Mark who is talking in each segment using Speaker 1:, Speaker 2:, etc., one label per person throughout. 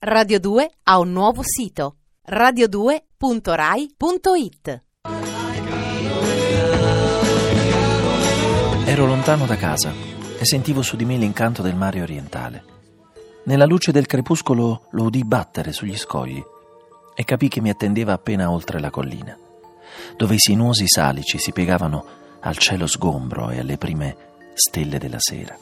Speaker 1: Radio 2 ha un nuovo sito radio2.rai.it
Speaker 2: Ero lontano da casa e sentivo su di me l'incanto del mare orientale. Nella luce del crepuscolo lo udì battere sugli scogli e capì che mi attendeva appena oltre la collina, dove i sinuosi salici si piegavano al cielo sgombro e alle prime stelle della sera.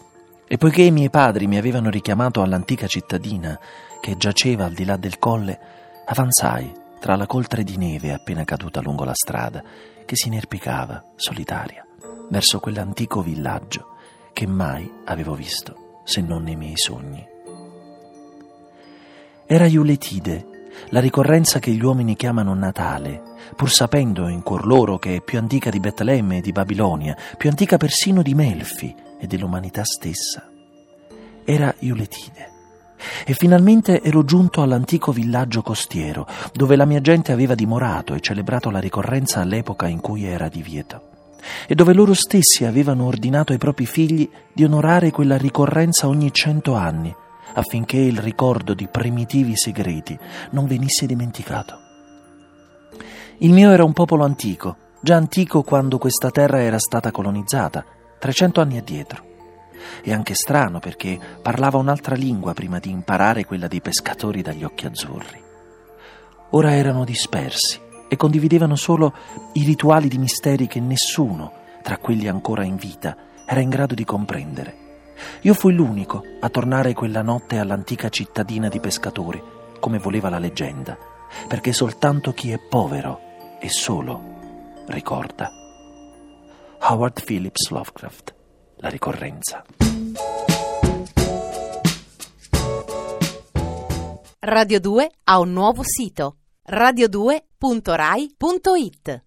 Speaker 2: E poiché i miei padri mi avevano richiamato all'antica cittadina che giaceva al di là del colle, avanzai tra la coltre di neve appena caduta lungo la strada, che si inerpicava, solitaria, verso quell'antico villaggio che mai avevo visto, se non nei miei sogni. Era Iuletide, la ricorrenza che gli uomini chiamano Natale, pur sapendo in cuor loro che è più antica di Betlemme e di Babilonia, più antica persino di Melfi e dell'umanità stessa. Era Iuletide. E finalmente ero giunto all'antico villaggio costiero, dove la mia gente aveva dimorato e celebrato la ricorrenza all'epoca in cui era divieto, e dove loro stessi avevano ordinato ai propri figli di onorare quella ricorrenza ogni cento anni, affinché il ricordo di primitivi segreti non venisse dimenticato. Il mio era un popolo antico, già antico quando questa terra era stata colonizzata, 300 anni addietro. E anche strano perché parlava un'altra lingua prima di imparare quella dei pescatori dagli occhi azzurri. Ora erano dispersi e condividevano solo i rituali di misteri che nessuno, tra quelli ancora in vita, era in grado di comprendere. Io fui l'unico a tornare quella notte all'antica cittadina di pescatori, come voleva la leggenda, perché soltanto chi è povero e solo ricorda. Howard Phillips Lovecraft, La ricorrenza.
Speaker 1: Radio 2 ha un nuovo sito radio2.rai.it